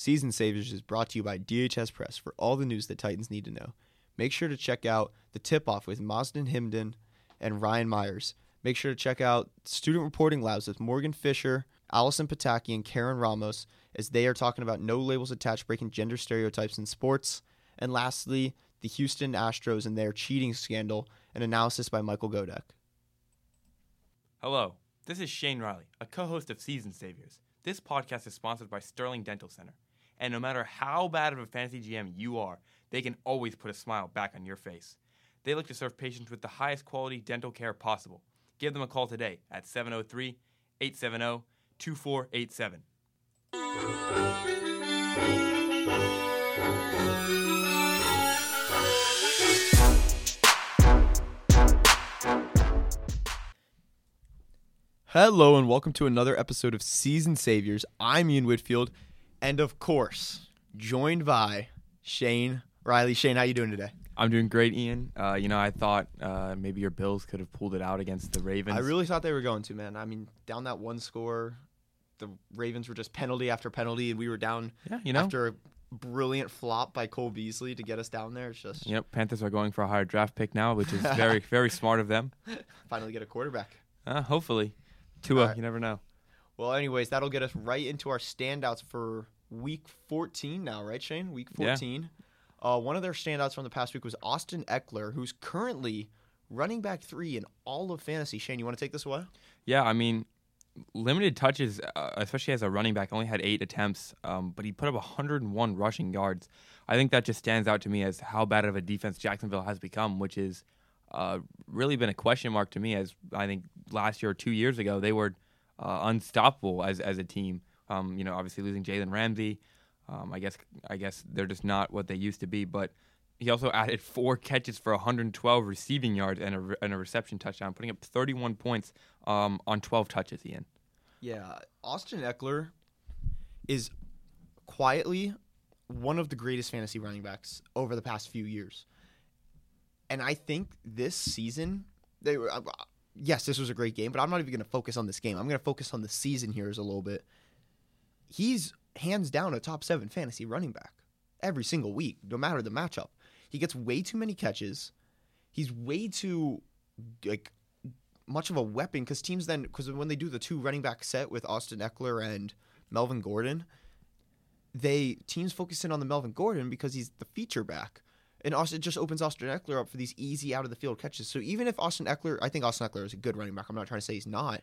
Season Saviors is brought to you by DHS Press for all the news that Titans need to know. Make sure to check out the tip off with Mazden Himden and Ryan Myers. Make sure to check out Student Reporting Labs with Morgan Fisher, Allison Pataki, and Karen Ramos as they are talking about no labels attached, breaking gender stereotypes in sports. And lastly, the Houston Astros and their cheating scandal, an analysis by Michael Godek. Hello, this is Shane Riley, a co host of Season Saviors. This podcast is sponsored by Sterling Dental Center. And no matter how bad of a fantasy GM you are, they can always put a smile back on your face. They look to serve patients with the highest quality dental care possible. Give them a call today at 703 870 2487. Hello and welcome to another episode of Season Saviors. I'm Ian Whitfield, and of course, joined by Shane Riley. Shane, how you doing today? I'm doing great, Ian. Uh, you know, I thought uh, maybe your Bills could have pulled it out against the Ravens. I really thought they were going to, man. I mean, down that one score, the Ravens were just penalty after penalty, and we were down yeah, you know, after a brilliant flop by Cole Beasley to get us down there. It's just Yep, Panthers are going for a higher draft pick now, which is very, very smart of them. finally get a quarterback. Uh, hopefully, Tua. Right. You never know. Well, anyways, that'll get us right into our standouts for week 14 now, right, Shane? Week Yeah. 14. Uh, one of their standouts from the past week was Austin Ekeler, who's currently running back three in all of fantasy. Shane, you want to take this away? Yeah, I mean, limited touches, uh, especially as a running back, only had eight attempts, um, but he put up 101 rushing yards. I think that just stands out to me as how bad of a defense Jacksonville has become, which is uh, really been a question mark to me. As I think last year or two years ago, they were uh, unstoppable as as a team. Um, you know, obviously losing Jalen Ramsey. Um, I guess I guess they're just not what they used to be, but. He also added four catches for 112 receiving yards and a, and a reception touchdown, putting up 31 points um, on 12 touches. Ian. Yeah, Austin Ekeler is quietly one of the greatest fantasy running backs over the past few years. And I think this season, they were, uh, yes, this was a great game, but I'm not even going to focus on this game. I'm going to focus on the season here as a little bit. He's hands down a top seven fantasy running back every single week, no matter the matchup. He gets way too many catches. He's way too like much of a weapon because teams then because when they do the two running back set with Austin Ekeler and Melvin Gordon, they teams focus in on the Melvin Gordon because he's the feature back. And Austin it just opens Austin Ekeler up for these easy out of the field catches. So even if Austin Ekeler, I think Austin Ekeler is a good running back. I'm not trying to say he's not.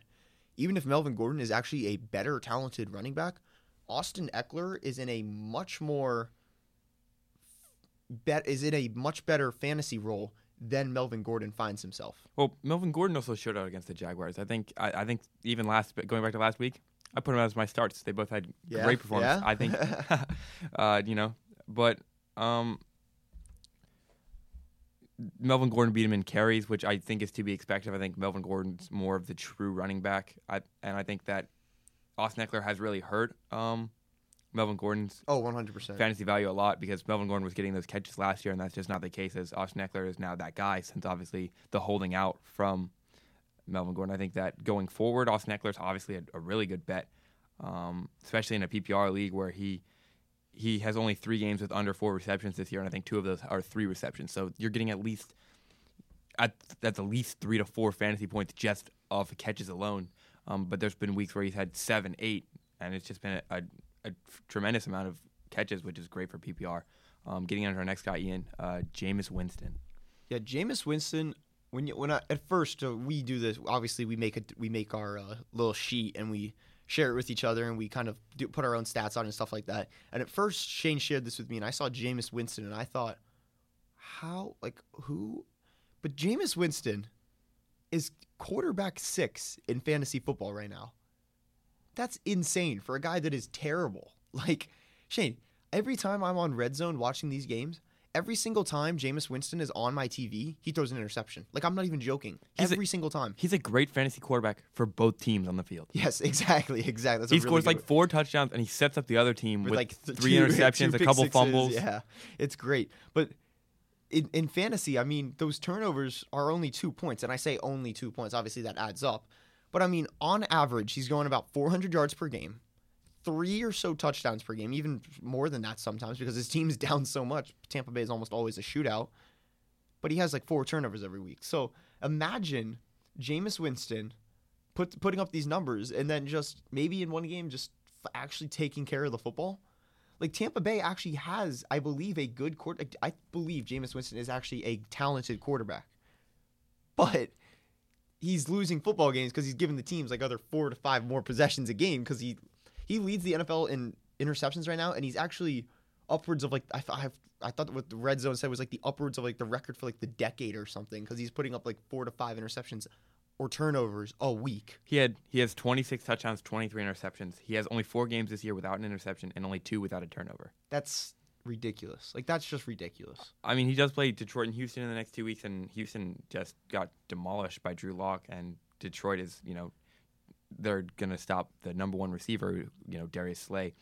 Even if Melvin Gordon is actually a better talented running back, Austin Ekeler is in a much more bet is in a much better fantasy role than Melvin Gordon finds himself. Well, Melvin Gordon also showed out against the Jaguars. I think. I, I think even last going back to last week, I put him as my starts. They both had Yeah? great performance. Yeah? I think. uh, you know, but um, Melvin Gordon beat him in carries, which I think is to be expected. I think Melvin Gordon's more of the true running back. I and I think that Austin Ekeler has really hurt um, Melvin Gordon's Oh, 100%. fantasy value a lot because Melvin Gordon was getting those catches last year, and that's just not the case. As Austin Ekeler is now that guy, since obviously the holding out from Melvin Gordon. I think that going forward, Austin Ekeler is obviously a, a really good bet, um, especially in a PPR league where he he has only three games with under four receptions this year, and I think two of those are three receptions. So you're getting at least at at least three to four fantasy points just off of catches alone. Um, but there's been weeks where he's had seven, eight, and it's just been a, a, a tremendous amount of catches, which is great for PPR. Um, getting on to our next guy, Ian, uh, Jameis Winston. Yeah, Jameis Winston. When you when I, at first uh, we do this, obviously we make a we make our uh, little sheet and we share it with each other and we kind of do, put our own stats on and stuff like that. And at first Shane shared this with me and I saw Jameis Winston and I thought, how like who? But Jameis Winston is quarterback six in fantasy football right now. That's insane for a guy that is terrible. Like Shane, every time I'm on Red Zone watching these games, every single time Jameis Winston is on my TV, he throws an interception. Like I'm not even joking. He's a- every single time. He's a great fantasy quarterback for both teams on the field. Yes, exactly, exactly. That's he really scores like four touchdowns and he sets up the other team with, with like th- three two- interceptions, two a couple sixes, fumbles. Yeah, it's great. But in, in fantasy, I mean, those turnovers are only two points, and I say only two points. Obviously, that adds up. But I mean, on average, he's going about 400 yards per game, three or so touchdowns per game, even more than that sometimes because his team's down so much. Tampa Bay is almost always a shootout, but he has like four turnovers every week. So imagine Jameis Winston put putting up these numbers and then just maybe in one game just f- actually taking care of the football. Like Tampa Bay actually has, I believe, a good quarter. I believe Jameis Winston is actually a talented quarterback, but he's losing football games because he's giving the teams like other four to five more possessions a game because he he leads the NFL in interceptions right now, and he's actually upwards of like I, I, I thought what the red zone said was like the upwards of like the record for like the decade or something because he's putting up like four to five interceptions or turnovers a week. He had he has 26 touchdowns, 23 interceptions. He has only four games this year without an interception and only two without a turnover. That's ridiculous. Like that's just ridiculous. I mean, he does play Detroit and Houston in the next two weeks, and Houston just got demolished by Drew Lock, and Detroit is you know they're going to stop the number one receiver, you know Darius Slay,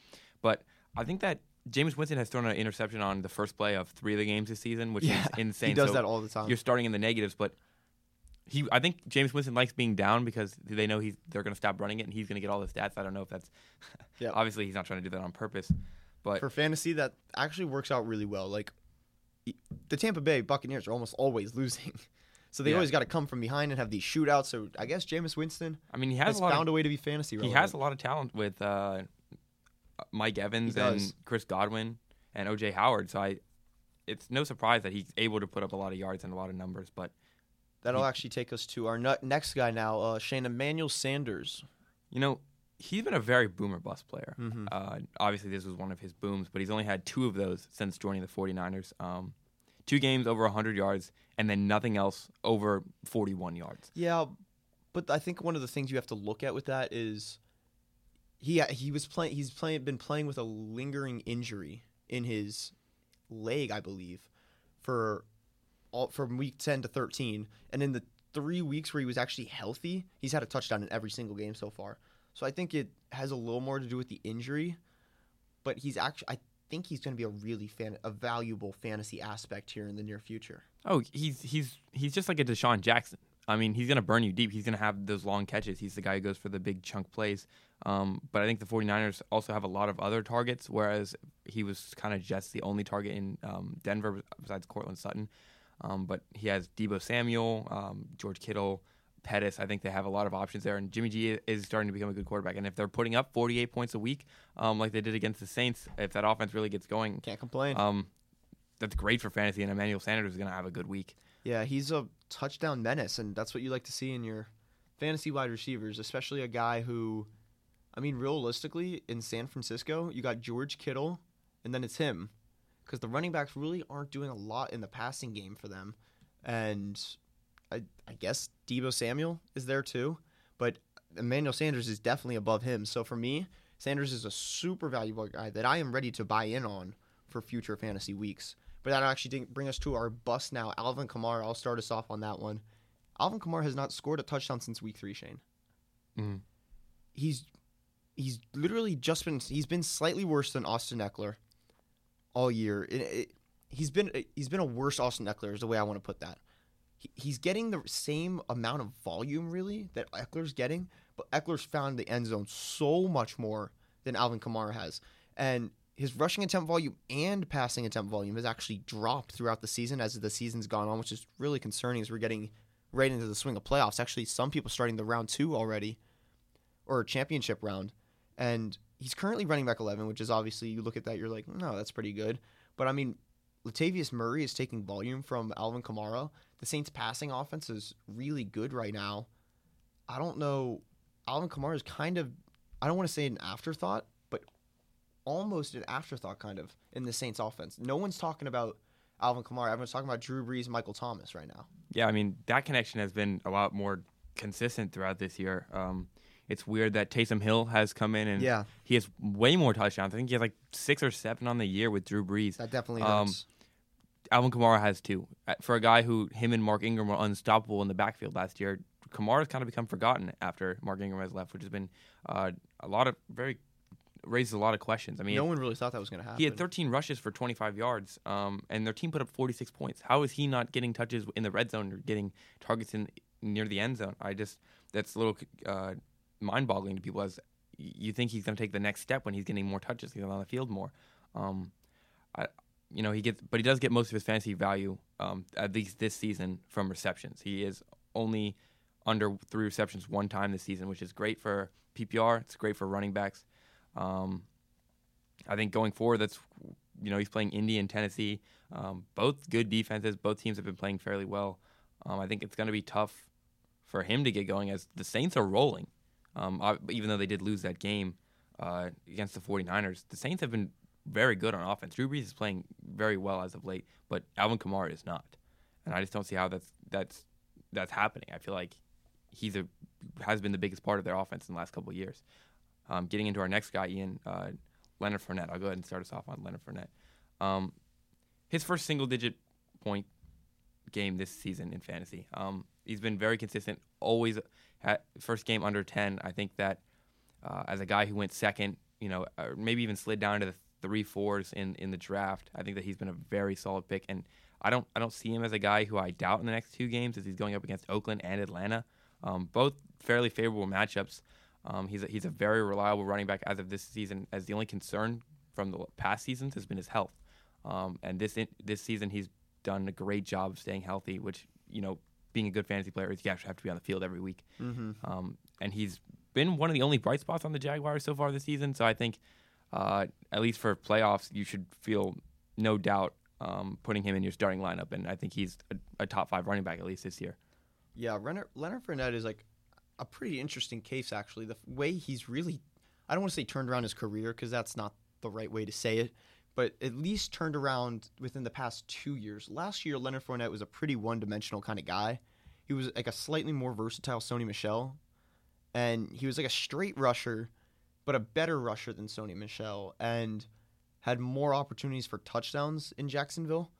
but I think that. Jameis Winston has thrown an interception on the first play of three of the games this season, which Yeah, is insane. He does So that all the time. You're starting in the negatives, but he, I think Jameis Winston likes being down because they know he's they're going to stop running it, and he's going to get all the stats. I don't know if that's Yeah. obviously he's not trying to do that on purpose, but for fantasy that actually works out really well. Like the Tampa Bay Buccaneers are almost always losing. So they Yeah. always got to come from behind and have these shootouts. So I guess Jameis Winston I mean he has has found Of, a way to be fantasy right? he has a lot of talent with uh, Mike Evans and. Chris Godwin and OJ Howard. So I, it's no surprise that he's able to put up a lot of yards and a lot of numbers. But That'll he- actually take us to our next guy now, uh, Shane Emmanuel Sanders. you know he's been a very boomer bust player. Mhm. Uh, obviously, this was one of his booms, but he's only had two of those since joining the 49ers. Um, two games over 100 yards, and then nothing else over 41 yards. Yeah, but I think one of the things you have to look at with that is he he was playing he's playing been playing with a lingering injury in his leg, I believe, for all from week 10 to 13, and in the 3 weeks where he was actually healthy, he's had a touchdown in every single game so far. So I think it has a little more to do with the injury, but he's actually I think he's going to be a really fan a valuable fantasy aspect here in the near future. Oh, he's he's he's just like a DeSean Jackson. I mean, he's going to burn you deep. He's going to have those long catches. He's the guy who goes for the big chunk plays. Um, but I think the 49ers also have a lot of other targets, whereas he was kind of just the only target in um, Denver besides Courtland Sutton. Um, but he has Deebo Samuel, um, George Kittle, Pettis. I think they have a lot of options there. And Jimmy G is starting to become a good quarterback. And if they're putting up 48 points a week, um, like they did against the Saints, if that offense really gets going, Can't complain. um, that's great for fantasy. And Emmanuel Sanders is going to have a good week. Yeah, he's a touchdown menace, and that's what you like to see in your fantasy wide receivers, especially a guy who, I mean, realistically, in San Francisco, you got George Kittle, and then it's him, because the running backs really aren't doing a lot in the passing game for them, and I, I guess Deebo Samuel is there too, but Emmanuel Sanders is definitely above him. So for me, Sanders is a super valuable guy that I am ready to buy in on for future fantasy weeks. But that actually didn't bring us to our bust now. Alvin Kamara, I'll start us off on that one. Alvin Kamara has not scored a touchdown since week three, Shane. Mhm. He's he's literally just been he's been slightly worse than Austin Ekeler all year. It, it, he's been he's been a worse Austin Ekeler is the way I want to put that. He, he's getting the same amount of volume really that Ekeler's getting, but Ekeler's found the end zone so much more than Alvin Kamara has, and his rushing attempt volume and passing attempt volume has actually dropped throughout the season as the season's gone on, which is really concerning as we're getting right into the swing of playoffs. Actually, some people starting the round two already, or championship round, and he's currently running back 11, which is obviously you look at that, you're like, no, that's pretty good. But I mean, Latavius Murray is taking volume from Alvin Kamara. The Saints' passing offense is really good right now. I don't know. Alvin Kamara is kind of, I don't want to say an afterthought, but almost an afterthought kind of in the Saints' offense. No one's talking about Alvin Kamara. Everyone's talking about Drew Brees, Michael Thomas right now. Yeah, I mean that connection has been a lot more consistent throughout this year. Um, it's weird that Taysom Hill has come in and Yeah, he has way more touchdowns. I think he has like six or seven on the year with Drew Brees. that definitely Um. Alvin Kamara has two. Uh, For a guy who him and Mark Ingram were unstoppable in the backfield last year, Kamara's kind of become forgotten after Mark Ingram has left, which has been uh, a lot of very raises a lot of questions. I mean, no one really thought that was going to happen. he had 13 rushes for 25 yards, um, and their team put up 46 points. How is he not getting touches in the red zone or getting targets in near the end zone? I just that's a little uh, mind-boggling to people. As you think he's going to take the next step when he's getting more touches, he's on the field more. Um, I, you know, he gets, but he does get most of his fantasy value, um, at least this season, from receptions. He is only under three receptions one time this season, which is great for PPR. It's great for running backs. Um, I think going forward, that's you know he's playing Indy and Tennessee, um, both good defenses. Both teams have been playing fairly well. Um, I think it's going to be tough for him to get going as the Saints are rolling. Um, I, even though they did lose that game uh, against the 49ers, the Saints have been very good on offense. Drew Brees is playing very well as of late, but Alvin Kamara is not, and I just don't see how that's that's that's happening. I feel like he's a has been the biggest part of their offense in the last couple of years. Um, getting into our next guy, Ian uh, Leonard Fournette. I'll go ahead and start us off on Leonard Fournette. Um, his first single-digit point game this season in fantasy. Um, he's been very consistent. Always first game under ten. I think that uh, as a guy who went second, you know, maybe even slid down to the three fours in in the draft. I think that he's been a very solid pick, and I don't I don't see him as a guy who I doubt in the next two games as he's going up against Oakland and Atlanta, um, both fairly favorable matchups. Um, he's a, he's a very reliable running back as of this season. As the only concern from the past seasons has been his health, um, and this in, this season he's done a great job of staying healthy. Which you know, being a good fantasy player is you actually have to be on the field every week. Mm-hmm. Um, and he's been one of the only bright spots on the Jaguars so far this season. So I think, uh, at least for playoffs, you should feel no doubt um, putting him in your starting lineup. And I think he's a, a top five running back at least this year. Yeah, Leonard, Leonard Fournette is like a pretty interesting case, actually. The way he's really, I don't want to say turned around his career because that's not the right way to say it, but at least turned around within the past two years. Last year, Leonard Fournette was a pretty one dimensional kind of guy. He was like a slightly more versatile Sony Michel, and he was like a straight rusher, but a better rusher than Sony Michel and had more opportunities for touchdowns in Jacksonville.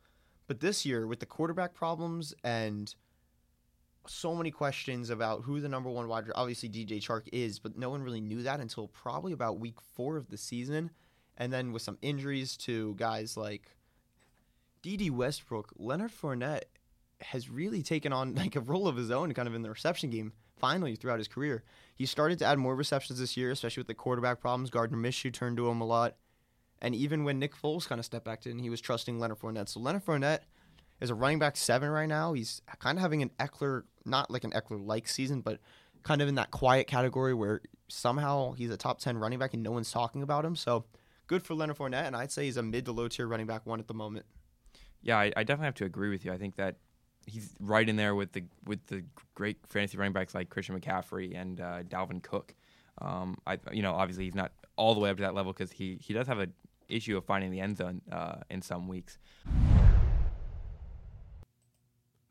But this year, with the quarterback problems and so many questions about who the number one wide. Obviously, DJ Chark is, but no one really knew that until probably about week four of the season. And then with some injuries to guys like Dede Westbrook, Leonard Fournette has really taken on like a role of his own kind of in the reception game finally throughout his career. He started to add more receptions this year, especially with the quarterback problems. Gardner Minshew turned to him a lot. And even when Nick Foles kind of stepped back in, he was trusting Leonard Fournette. So Leonard Fournette is a running back seven right now. He's kind of having an Ekeler, not like an Ekeler like season, but kind of in that quiet category where somehow he's a top 10 running back and no one's talking about him. So good for Leonard Fournette. And I'd say he's a mid to low tier running back one at the moment. Yeah, I, I definitely have to agree with you. I think that he's right in there with the with the great fantasy running backs like Christian McCaffrey and uh, Dalvin Cook. Um, I you know obviously he's not all the way up to that level because he he does have an issue of finding the end zone uh, in some weeks.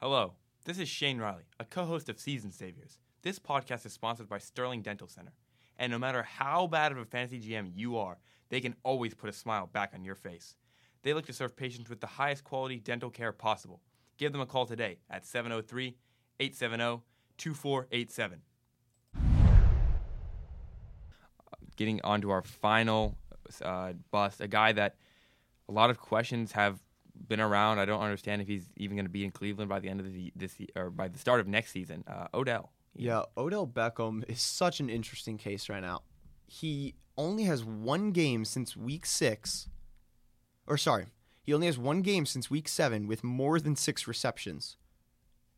Hello, this is Shane Riley, a co-host of Season Saviors. This podcast is sponsored by Sterling Dental Center, and no matter how bad of a fantasy GM you are, they can always put a smile back on your face. They look to serve patients with the highest quality dental care possible. Give them a call today at 703 870 2487. Getting on to our final uh, bust, a guy that a lot of questions have been around. I don't understand if he's even going to be in Cleveland by the end of the this or by the start of next season. Uh, Odell. Yeah, Odell Beckham is such an interesting case right now. He only has one game since week six, or sorry, he only has one game since week seven with more than six receptions.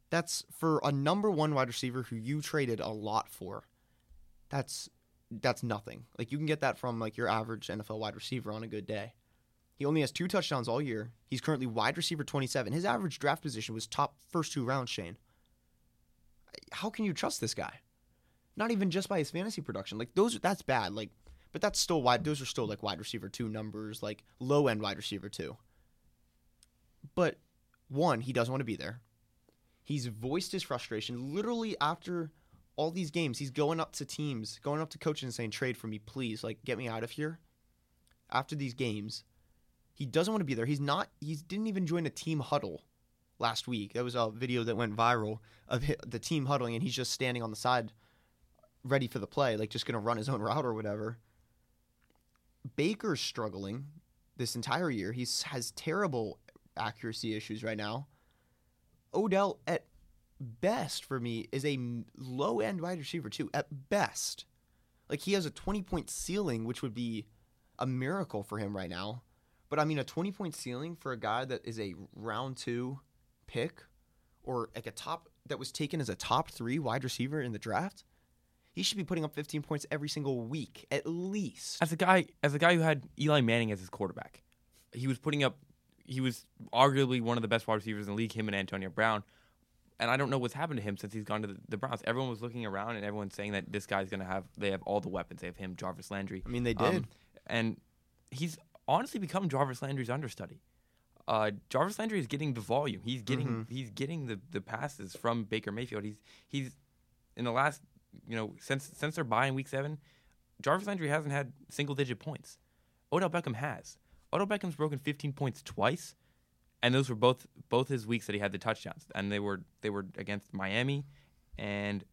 That's for a number one wide receiver who you traded a lot for. That's that's nothing. Like you can get that from like your average NFL wide receiver on a good day. He only has two touchdowns all year. He's currently wide receiver 27. His average draft position was top first two rounds, Shane. How can you trust this guy? Not even just by his fantasy production. Like those that's bad. Like but that's still wide those are still like wide receiver 2 numbers, like low end wide receiver 2. But one, he doesn't want to be there. He's voiced his frustration literally after all these games. He's going up to teams, going up to coaches and saying, "Trade for me, please. Like, get me out of here." After these games, he doesn't want to be there. He's not. He didn't even join a team huddle last week. That was a video that went viral of the team huddling, and he's just standing on the side, ready for the play, like just gonna run his own route or whatever. Baker's struggling this entire year. He has terrible accuracy issues right now. Odell, at best for me, is a low end wide receiver too. At best, Like he has a 20 point ceiling, which would be a miracle for him right now. But I mean, a 20 point ceiling for a guy that is a round two pick or like a top that was taken as a top three wide receiver in the draft, he should be putting up 15 points every single week at least. As a guy, as a guy who had Eli Manning as his quarterback, he was putting up. He was arguably one of the best wide receivers in the league. Him and Antonio Brown, and I don't know what's happened to him since he's gone to the, the Browns. Everyone was looking around and everyone's saying that this guy's gonna have. They have all the weapons. They have him, Jarvis Landry. I mean, they Um, did. and he's honestly become Jarvis Landry's understudy. Uh, Jarvis Landry is getting the volume. He's getting Mhm. he's getting the, the passes from Baker Mayfield. He's he's in the last you know since since they're buying week seven, Jarvis Landry hasn't had single digit points. Odell Beckham has. Odell Beckham's broken 15 points twice, and those were both both his weeks that he had the touchdowns, and they were they were against Miami and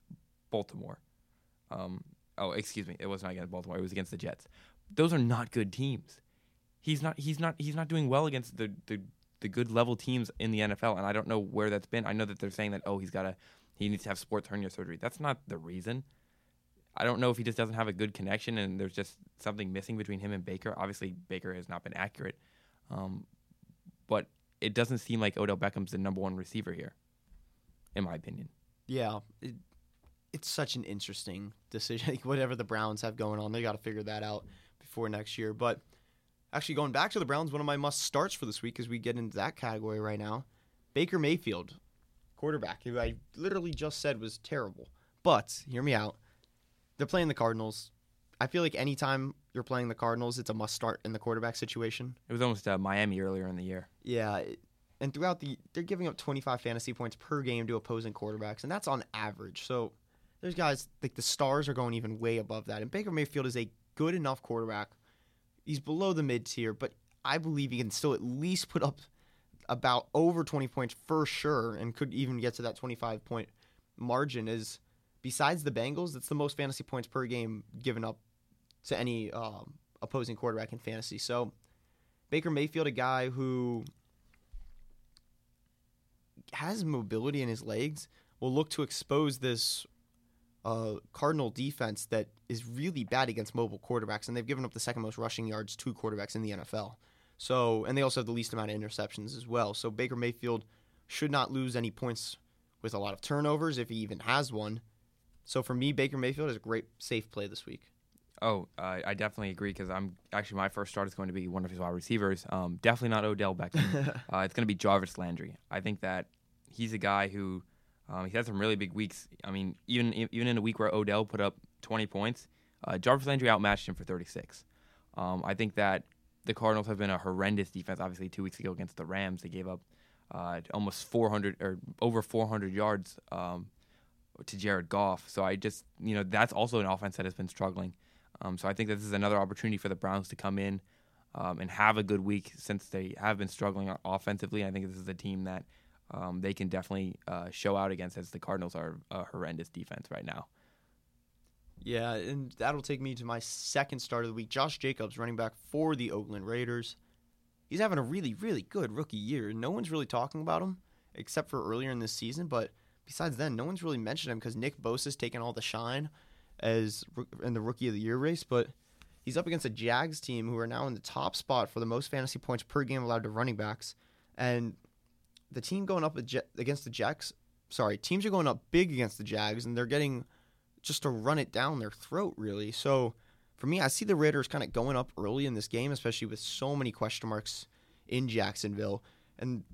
Baltimore. Um, oh, excuse me, it was not against Baltimore. It was against the Jets. Those are not good teams. He's not. He's not. He's not doing well against the the, the good level teams in the NFL, and I don't know where that's been. I know that they're saying that oh, he's got to he needs to have sports hernia surgery. That's not the reason. I don't know if he just doesn't have a good connection and there's just something missing between him and Baker. Obviously, Baker has not been accurate, um, but it doesn't seem like Odell Beckham's the number one receiver here, in my opinion. Yeah, it, it's such an interesting decision. Like, whatever the Browns have going on, they got to figure that out before next year. But actually, going back to the Browns, one of my must starts for this week as we get into that category right now, Baker Mayfield, quarterback, who I literally just said was terrible. But hear me out. They're playing the Cardinals. I feel like anytime you're playing the Cardinals, it's a must start in the quarterback situation. It was almost uh, Miami earlier in the year. Yeah, and throughout the they're giving up 25 fantasy points per game to opposing quarterbacks, and that's on average. So there's guys like the stars are going even way above that. And Baker Mayfield is a good enough quarterback. He's below the mid tier, but I believe he can still at least put up about over 20 points for sure, and could even get to that 25 point margin. Is besides the Bengals, that's the most fantasy points per game given up to any um, opposing quarterback in fantasy. So Baker Mayfield, a guy who has mobility in his legs, will look to expose this uh, Cardinal defense that is really bad against mobile quarterbacks, and they've given up the second most rushing yards to quarterbacks in the NFL. So, and they also have the least amount of interceptions as well. So Baker Mayfield should not lose any points with a lot of turnovers if he even has one. So for me, Baker Mayfield is a great safe play this week. Oh, uh, I definitely agree because I'm actually my first start is going to be one of his wide receivers. Um, definitely not Odell Beckham. uh, it's going to be Jarvis Landry. I think that he's a guy who um, he had some really big weeks. I mean, even even in a week where Odell put up 20 points, uh, Jarvis Landry outmatched him for 36. Um, I think that the Cardinals have been a horrendous defense. Obviously, two weeks ago against the Rams, they gave up uh, almost 400 or over 400 yards um, to Jared Goff. So I just, you know, that's also an offense that has been struggling. Um, so I think this is another opportunity for the Browns to come in um, and have a good week since they have been struggling offensively. I think this is a team that um, they can definitely uh, show out against, as the Cardinals are a horrendous defense right now. Yeah, and that'll take me to my second start of the week. Josh Jacobs, running back for the Oakland Raiders. He's having a really, really good rookie year. No one's really talking about him except for earlier in this season, but besides then, no one's really mentioned him because Nick Bosa's taken all the shine as in the rookie of the year race, but he's up against a Jags team who are now in the top spot for the most fantasy points per game allowed to running backs, and the team going up against the Jacks. Sorry, teams are going up big against the Jags, and they're getting just to run it down their throat, really. So for me, I see the Raiders kind of going up early in this game, especially with so many question marks in Jacksonville, and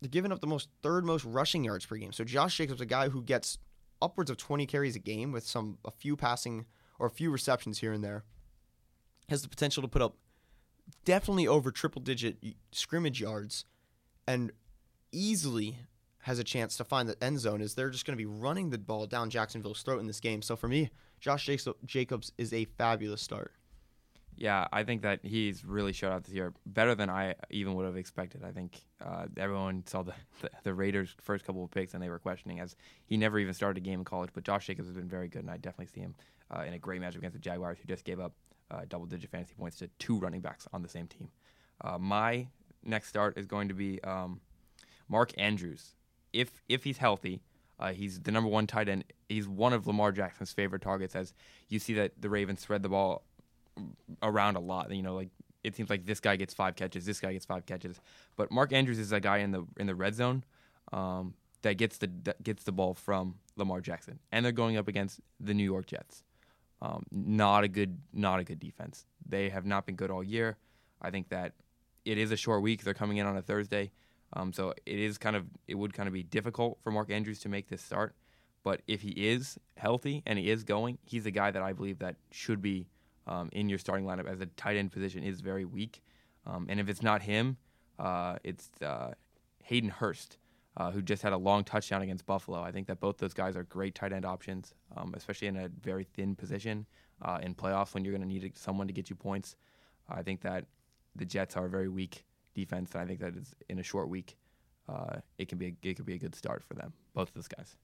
they're giving up the most third most rushing yards per game. So Josh Jacobs, a guy who gets upwards of 20 carries a game with some a few passing or a few receptions here and there, has the potential to put up definitely over triple digit scrimmage yards, and easily has a chance to find the end zone is they're just going to be running the ball down Jacksonville's throat in this game. So for me, Josh Jacobs is a fabulous start. Yeah, I think that he's really showed out this year better than I even would have expected. I think uh, everyone saw the, the, the Raiders' first couple of picks and they were questioning as he never even started a game in college. But Josh Jacobs has been very good, and I definitely see him uh, in a great matchup against the Jaguars, who just gave up uh, double-digit fantasy points to two running backs on the same team. Uh, my next start is going to be um, Mark Andrews if if he's healthy, Uh, he's the number one tight end. He's one of Lamar Jackson's favorite targets. As you see that the Ravens spread the ball around a lot. You know, like it seems like this guy gets five catches, this guy gets five catches. But Mark Andrews is a guy in the in the red zone um, that gets the that gets the ball from Lamar Jackson, and they're going up against the New York Jets. Um, not a good not a good defense. They have not been good all year. I think that it is a short week. They're coming in on a Thursday, um, so it is kind of it would kind of be difficult for Mark Andrews to make this start. But if he is healthy and he is going, he's a guy that I believe that should be um, in your starting lineup as a tight end position is very weak. Um, and if it's not him, uh, it's uh, Hayden Hurst, uh, who just had a long touchdown against Buffalo. I think that both those guys are great tight end options, um, especially in a very thin position uh, in playoffs when you're going to need someone to get you points. I think that the Jets are a very weak defense, and I think that in a short week, uh, it can be a, it could be a good start for them, both of those guys.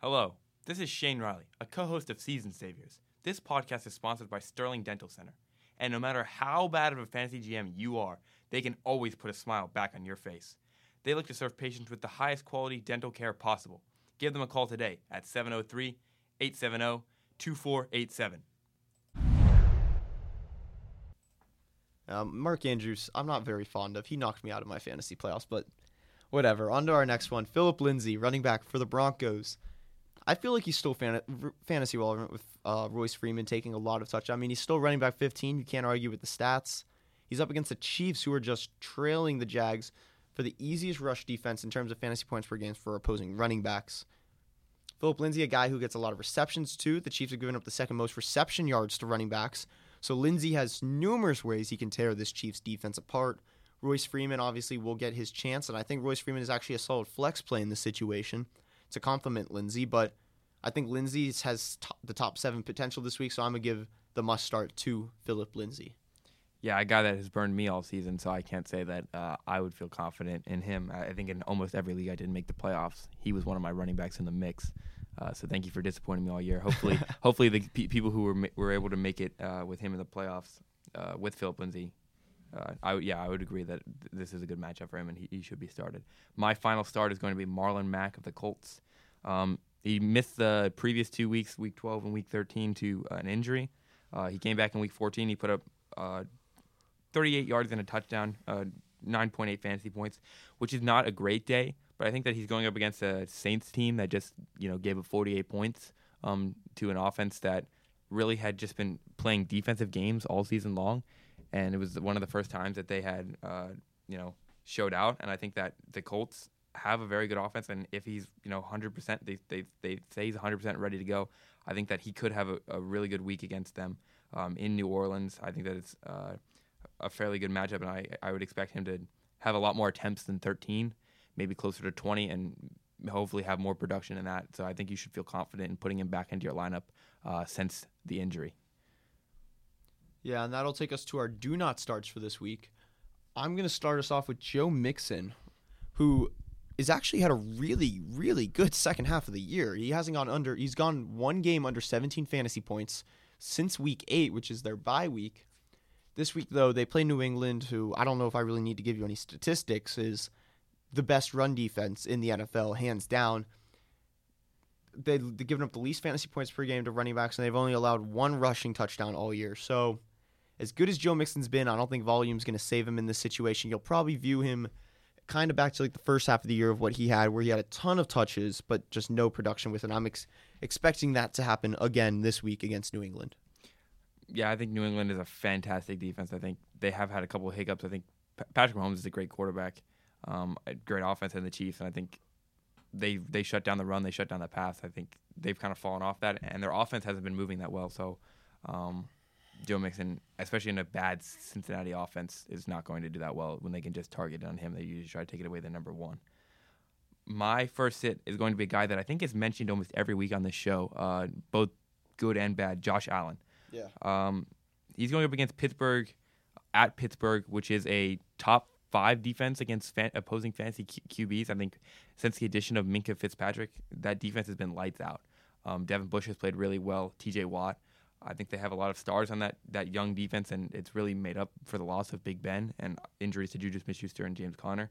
Hello, this is Shane Riley, a co host of Season Saviors. This podcast is sponsored by Sterling Dental Center. And no matter how bad of a fantasy GM you are, they can always put a smile back on your face. They look to serve patients with the highest quality dental care possible. Give them a call today at 703 870 2487. Um, Mark Andrews, I'm not very fond of. He knocked me out of my fantasy playoffs, but whatever. On to our next one. Philip Lindsay, running back for the Broncos. I feel like he's still fan- fantasy relevant with uh, Royce Freeman taking a lot of touch. I mean, he's still running back 15. You can't argue with the stats. He's up against the Chiefs, who are just trailing the Jags for the easiest rush defense in terms of fantasy points per game for opposing running backs. Philip Lindsay, a guy who gets a lot of receptions too. The Chiefs have given up the second most reception yards to running backs. So Lindsay has numerous ways he can tear this Chiefs defense apart. Royce Freeman obviously will get his chance, and I think Royce Freeman is actually a solid flex play in this situation to compliment Lindsay, but I think Lindsay has top, the top seven potential this week, so I'm gonna give the must start to Philip Lindsay. Yeah, a guy that has burned me all season, so I can't say that uh, I would feel confident in him. I think in almost every league I didn't make the playoffs. He was one of my running backs in the mix. Uh, so thank you for disappointing me all year. Hopefully, hopefully the pe- people who were were able to make it uh, with him in the playoffs uh, with Philip Lindsay. Uh, I yeah, I would agree that th- this is a good matchup for him, and he, he, should be started. My final start is going to be Marlon Mack of the Colts. Um, he missed the previous two weeks, week 12 and week 13, to an injury. Uh, he came back in week 14. He put up uh, 38 yards and a touchdown, 9.8 fantasy points, which is not a great day. But I think that he's going up against a Saints team that just you know gave up 48 points um, to an offense that really had just been playing defensive games all season long, and it was one of the first times that they had uh, you know showed out. And I think that the Colts have a very good offense, and if he's you know 100%, they they they say he's 100% ready to go. I think that he could have a, a really good week against them um, in New Orleans. I think that it's uh, a fairly good matchup, and I I would expect him to have a lot more attempts than 13 maybe closer to 20 and hopefully have more production in that. So I think you should feel confident in putting him back into your lineup uh, since the injury. Yeah, and that'll take us to our do not starts for this week. I'm going to start us off with Joe Mixon, who is actually had a really, really good second half of the year. He hasn't gone under, he's gone one game under 17 fantasy points since week eight, which is their bye week. This week, though, they play New England, who I don't know if I really need to give you any statistics, is the best run defense in the NFL, hands down. They, they've given up the least fantasy points per game to running backs, and they've only allowed one rushing touchdown all year. So, as good as Joe Mixon's been, I don't think volume's going to save him in this situation. You'll probably view him kind of back to like the first half of the year of what he had, where he had a ton of touches, but just no production with it. I'm ex- expecting that to happen again this week against New England. Yeah, I think New England is a fantastic defense. I think they have had a couple of hiccups. I think Patrick Mahomes is a great quarterback um, a great offense in the Chiefs, and I think they they shut down the run, they shut down the pass. I think they've kind of fallen off that, and their offense hasn't been moving that well. So um, Joe Mixon, especially in a bad Cincinnati offense, is not going to do that well when they can just target it on him. They usually try to take it away the number one. My first sit is going to be a guy that I think is mentioned almost every week on this show, uh, both good and bad. Josh Allen. Yeah. Um, he's going up against Pittsburgh at Pittsburgh, which is a top five defense against fan- opposing fantasy Q- QBs. I think since the addition of Minkah Fitzpatrick, that defense has been lights out. Um, Devin Bush has played really well. T.J. Watt. I think they have a lot of stars on that that young defense, and it's really made up for the loss of Big Ben and injuries to Juju Smith-Schuster and James Conner.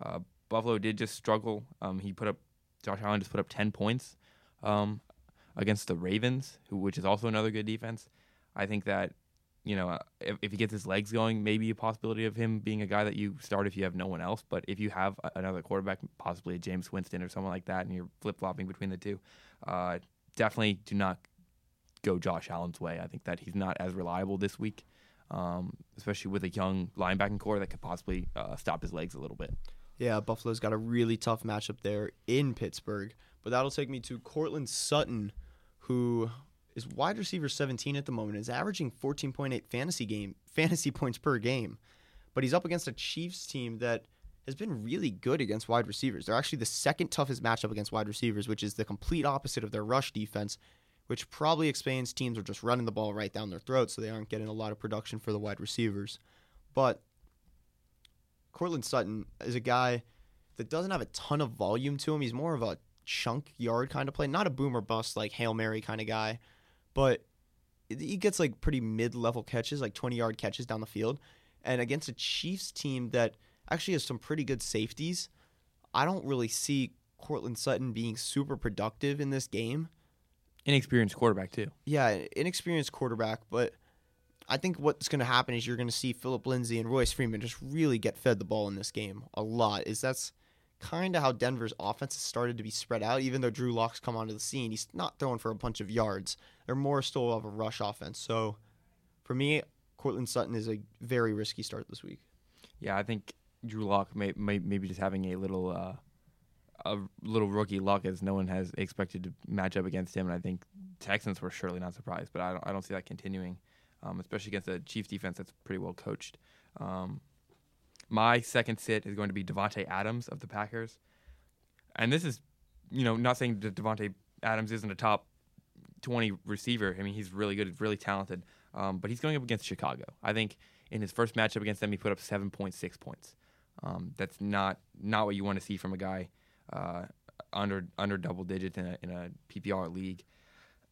Uh, Buffalo did just struggle. Um, he put up Josh Allen just put up ten points um, against the Ravens, who which is also another good defense. I think that you know if, if he gets his legs going, maybe a possibility of him being a guy that you start if you have no one else. But if you have a- another quarterback, possibly a Jameis Winston or someone like that, and you're flip flopping between the two, uh, definitely do not go Josh Allen's way. I think that he's not as reliable this week, um, especially with a young linebacking core that could possibly uh, stop his legs a little bit. Yeah, Buffalo's got a really tough matchup there in Pittsburgh. But that'll take me to Courtland Sutton, who is wide receiver 17 at the moment, is averaging 14.8 fantasy game fantasy points per game. But he's up against a Chiefs team that has been really good against wide receivers. They're actually the second toughest matchup against wide receivers, which is the complete opposite of their rush defense, which probably explains teams are just running the ball right down their throats, so they aren't getting a lot of production for the wide receivers. But Courtland Sutton is a guy that doesn't have a ton of volume to him. He's more of a chunk yard kind of play, not a boomer bust like Hail Mary kind of guy, but he gets like pretty mid level catches, like 20 yard catches down the field. And against a Chiefs team that actually has some pretty good safeties, I don't really see Courtland Sutton being super productive in this game. Inexperienced quarterback too. Yeah, inexperienced quarterback, but I think what's going to happen is you're going to see Philip Lindsay and Royce Freeman just really get fed the ball in this game a lot. Is that's kind of how Denver's offense has started to be spread out. Even though Drew Lock's come onto the scene, he's not throwing for a bunch of yards. They're more still of a rush offense. So for me, Courtland Sutton is a very risky start this week. Yeah, I think Drew Lock may, may maybe just having a little uh, a little rookie luck as no one has expected to match up against him, and I think Texans were surely not surprised, but I don't I don't see that continuing, um, especially against a Chiefs defense that's pretty well coached. Um, my second sit is going to be Davante Adams of the Packers, and this is, you know, not saying that Davante Adams isn't a top twenty receiver. I mean, he's really good, really talented, um, but he's going up against Chicago. I think in his first matchup against them, he put up seven point six points. Um, that's not not what you want to see from a guy uh, under under double digits in a, in a PPR league.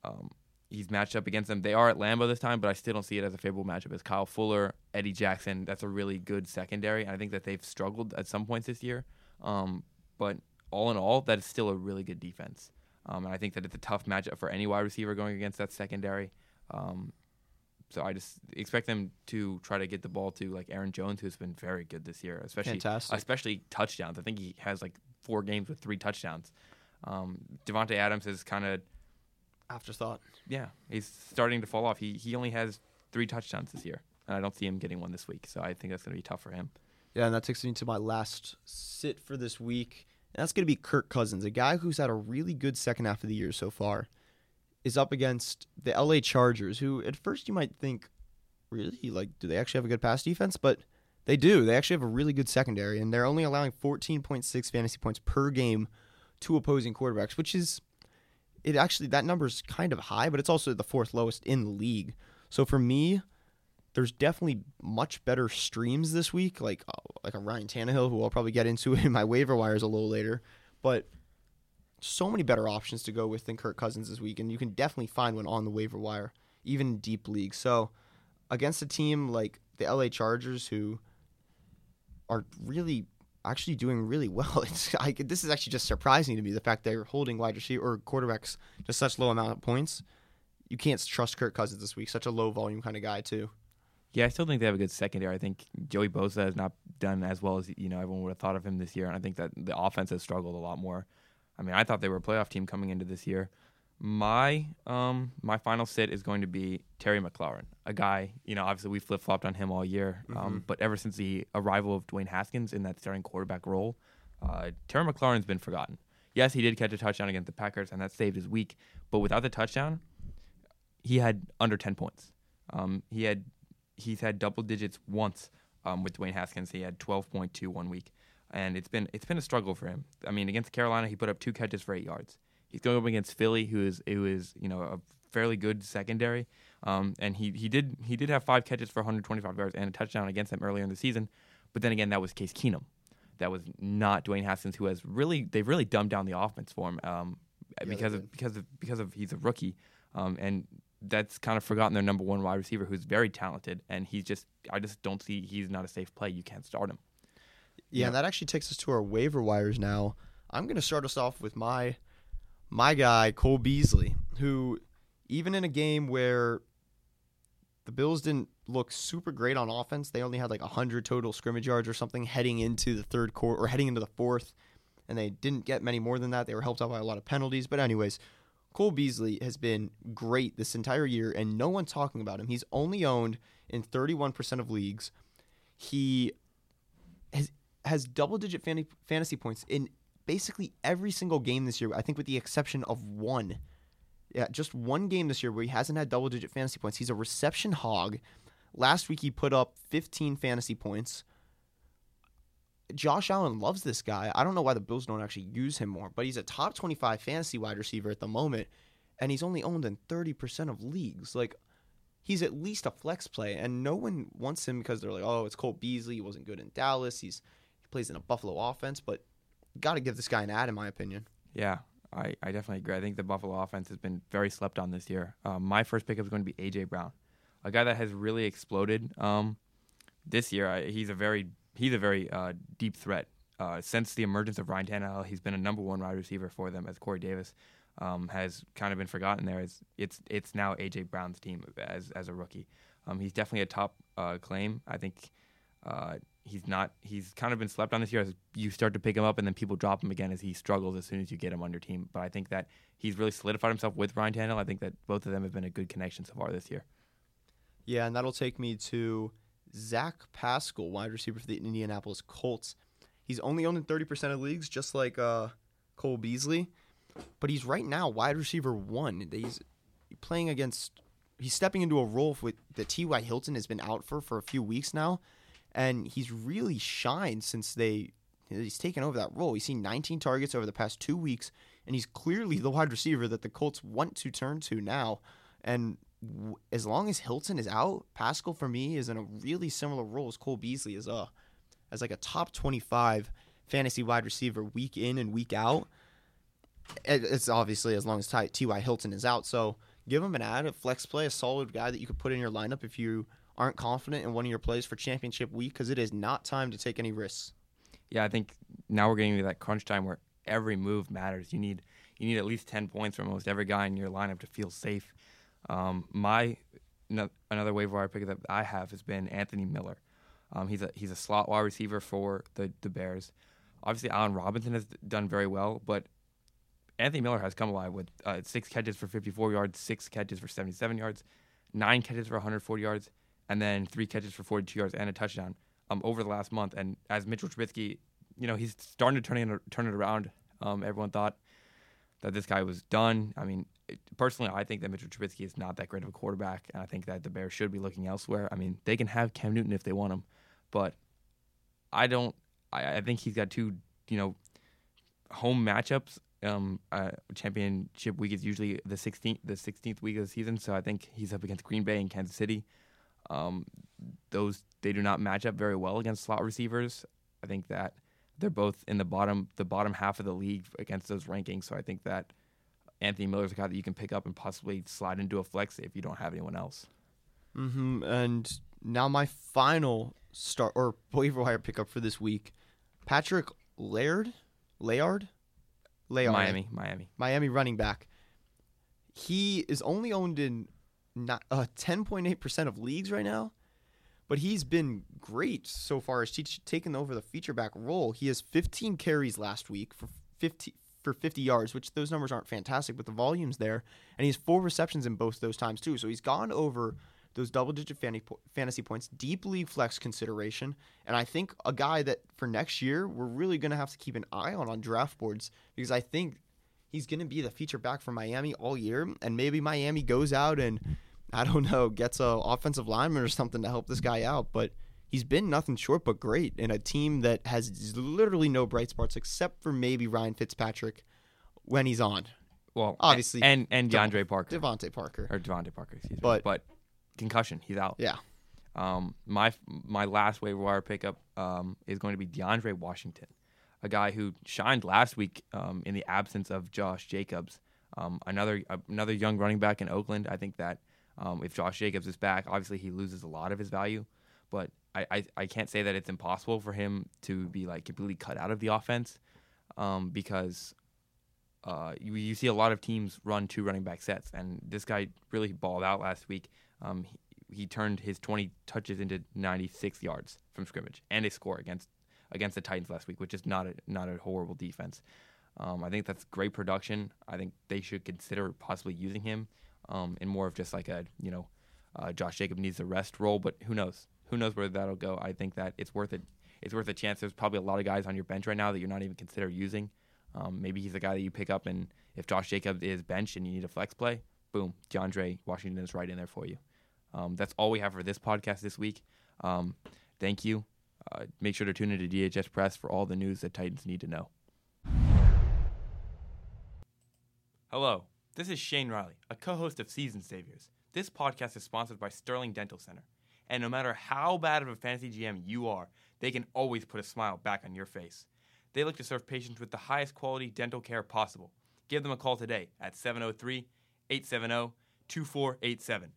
Um, he's matched up against them. They are at Lambeau this time, but I still don't see it as a favorable matchup. As Kyle Fuller, Eddie Jackson, that's a really good secondary. And I think that they've struggled at some points this year, um, but all in all, that is still a really good defense. Um, and I think that it's a tough matchup for any wide receiver going against that secondary. Um, so I just expect them to try to get the ball to like Aaron Jones, who's been very good this year, especially Fantastic. especially touchdowns. I think he has like four games with three touchdowns. Um, Davante Adams is kind of Afterthought. yeah, he's starting to fall off. He he only has three touchdowns this year, and I don't see him getting one this week. So I think that's going to be tough for him. Yeah, and that takes me to my last sit for this week. And that's going to be Kirk Cousins, a guy who's had a really good second half of the year so far. Is up against the LA Chargers, who at first you might think, really, like, do they actually have a good pass defense? But they do. They actually have a really good secondary, and they're only allowing 14.6 fantasy points per game to opposing quarterbacks, which is, it actually, that number's kind of high, but it's also the fourth lowest in the league. So for me, there's definitely much better streams this week, like uh, like a Ryan Tannehill, who I'll probably get into in my waiver wires a little later. But so many better options to go with than Kirk Cousins this week, and you can definitely find one on the waiver wire, even deep leagues. So against a team like the LA Chargers, who are really actually doing really well, it's I, this is actually just surprising to me the fact they're holding wide receiver or quarterbacks to such low amount of points. You can't trust Kirk Cousins this week, such a low volume kind of guy too. Yeah, I still think they have a good secondary. I think Joey Bosa has not done as well as you know everyone would have thought of him this year, and I think that the offense has struggled a lot more. I mean, I thought they were a playoff team coming into this year. My um my final sit is going to be Terry McLaurin, a guy you know obviously we flip flopped on him all year, um, but ever since the arrival of Dwayne Haskins in that starting quarterback role, uh, Terry McLaurin's been forgotten. Yes, he did catch a touchdown against the Packers, and that saved his week. But without the touchdown, he had under ten points. Um, he had he's had double digits once um, with Dwayne Haskins. He had 12.2 one week, and it's been it's been a struggle for him. I mean, against Carolina, he put up two catches for eight yards. He's going up against Philly, who is who is you know a fairly good secondary, um, and he he did he did have five catches for 125 yards and a touchdown against them earlier in the season. But then again, that was Case Keenum. That was not Dwayne Haskins, who has really they've really dumbed down the offense for him um, they because of because of because of he's a rookie, um, and that's kind of forgotten their number one wide receiver, who's very talented, and he's just I just don't see he's not a safe play. You can't start him. Yeah, Yeah. and that actually takes us to our waiver wires now. I'm going to start us off with my my guy Cole Beasley, who even in a game where the Bills didn't look super great on offense, they only had like 100 total scrimmage yards or something heading into the third quarter or heading into the fourth, and they didn't get many more than that. They were helped out by a lot of penalties, but anyways, Cole Beasley has been great this entire year, and no one's talking about him. He's only owned in 31% of leagues. He has has double digit fantasy points in basically every single game this year. I think with the exception of one. Yeah, just one game this year where he hasn't had double digit fantasy points. He's a reception hog. Last week he put up 15 fantasy points. Josh Allen loves this guy. I don't know why the Bills don't actually use him more, but he's a top 25 fantasy wide receiver at the moment, and he's only owned in 30% of leagues. Like, he's at least a flex play, and no one wants him because they're like, oh, it's Cole Beasley. He wasn't good in Dallas. He's he plays in a Buffalo offense, but got to give this guy an add, in my opinion. Yeah, I, I definitely agree. I think the Buffalo offense has been very slept on this year. Um, my first pickup is going to be AJ Brown, a guy that has really exploded um, this year. I, he's a very he's a very uh, deep threat. Uh, since the emergence of Ryan Tannehill, he's been a number one wide receiver for them as Corey Davis um, has kind of been forgotten there. It's it's it's now AJ Brown's team as as a rookie. Um, he's definitely a top uh, claim. I think uh, he's not. He's kind of been slept on this year as you start to pick him up and then people drop him again as he struggles as soon as you get him on your team. But I think that he's really solidified himself with Ryan Tannehill. I think that both of them have been a good connection so far this year. Yeah, and that'll take me to Zach Pascal, wide receiver for the Indianapolis Colts. He's only owned in 30% of leagues, just like uh, Cole Beasley, but he's right now wide receiver one. He's playing against, he's stepping into a role with the T.Y. Hilton has been out for for a few weeks now, and he's really shined since they he's taken over that role. He's seen 19 targets over the past two weeks, and he's clearly the wide receiver that the Colts want to turn to now. And w- as long as Hilton is out, Pascal for me is in a really similar role as Cole Beasley is a as like a top 25 fantasy wide receiver week in and week out. It's obviously as long as Ty- T.Y. Hilton is out. So give him an add, a flex play, a solid guy that you could put in your lineup if you aren't confident in one of your plays for championship week because it is not time to take any risks. Yeah, I think now we're getting to that crunch time where every move matters. You need you need at least ten points from almost every guy in your lineup to feel safe. Um, my no, another waiver wire pick that I have has been Anthony Miller. Um, he's a he's a slot wide receiver for the the Bears. Obviously, Allen Robinson has done very well, but Anthony Miller has come alive with uh, six catches for 54 yards, six catches for 77 yards, nine catches for 140 yards, and then three catches for 42 yards and a touchdown um, over the last month. And as Mitchell Trubisky, you know, he's starting to turn it, turn it around. Um, everyone thought that this guy was done. I mean, it, personally, I think that Mitchell Trubisky is not that great of a quarterback, and I think that the Bears should be looking elsewhere. I mean, they can have Cam Newton if they want him, but I don't. I, I think he's got two, you know, home matchups. Um, uh, championship week is usually the 16th, the 16th week of the season, so I think he's up against Green Bay and Kansas City. Um, those they do not match up very well against slot receivers. I think that they're both in the bottom the bottom half of the league against those rankings. So I think that Anthony Miller's a guy that you can pick up and possibly slide into a flex if you don't have anyone else. Mm-hmm. And now my final start or waiver wire pickup for this week, Patrick Laird, Layard, Layard, Miami, Miami. Miami running back. He is only owned in not uh, 10.8% of leagues right now, but he's been great so far as he's taken over the feature back role. He has 15 carries last week for 50 for 50 yards, which those numbers aren't fantastic, but the volume's there, and he has four receptions in both those times too. So he's gone over those double-digit fantasy points, deep league flex consideration, and I think a guy that for next year we're really going to have to keep an eye on on draft boards because I think he's going to be the feature back for Miami all year, and maybe Miami goes out and I don't know gets a offensive lineman or something to help this guy out, but he's been nothing short but great in a team that has literally no bright spots except for maybe Ryan Fitzpatrick when he's on. Well, Obviously, and and DeAndre Parker DeVante Parker. or DeVante Parker, excuse me. But- but concussion, he's out. Yeah. Um, my my last waiver wire pickup um, is going to be DeAndre Washington, a guy who shined last week um, in the absence of Josh Jacobs. Um, another another young running back in Oakland. I think that um, if Josh Jacobs is back, obviously he loses a lot of his value, but I, I, I can't say that it's impossible for him to be like completely cut out of the offense um, because uh, you, you see a lot of teams run two running back sets, and this guy really balled out last week. Um, he, he turned his 20 touches into 96 yards from scrimmage and a score against against the Titans last week, which is not a not a horrible defense. Um, I think that's great production. I think they should consider possibly using him um, in more of just like a you know uh, Josh Jacob needs a rest role, but who knows? Who knows where that'll go? I think that it's worth it. It's worth a chance. There's probably a lot of guys on your bench right now that you're not even consider using. Um, maybe he's a guy that you pick up, and if Josh Jacob is benched and you need a flex play, boom, DeAndre Washington is right in there for you. Um, that's all we have for this podcast this week. Um, thank you. Uh, make sure to tune into DHS Press for all the news that Titans need to know. Hello, this is Shane Riley, a co host of Season Saviors. This podcast is sponsored by Sterling Dental Center. And no matter how bad of a fantasy GM you are, they can always put a smile back on your face. They look to serve patients with the highest quality dental care possible. Give them a call today at 703 870 2487.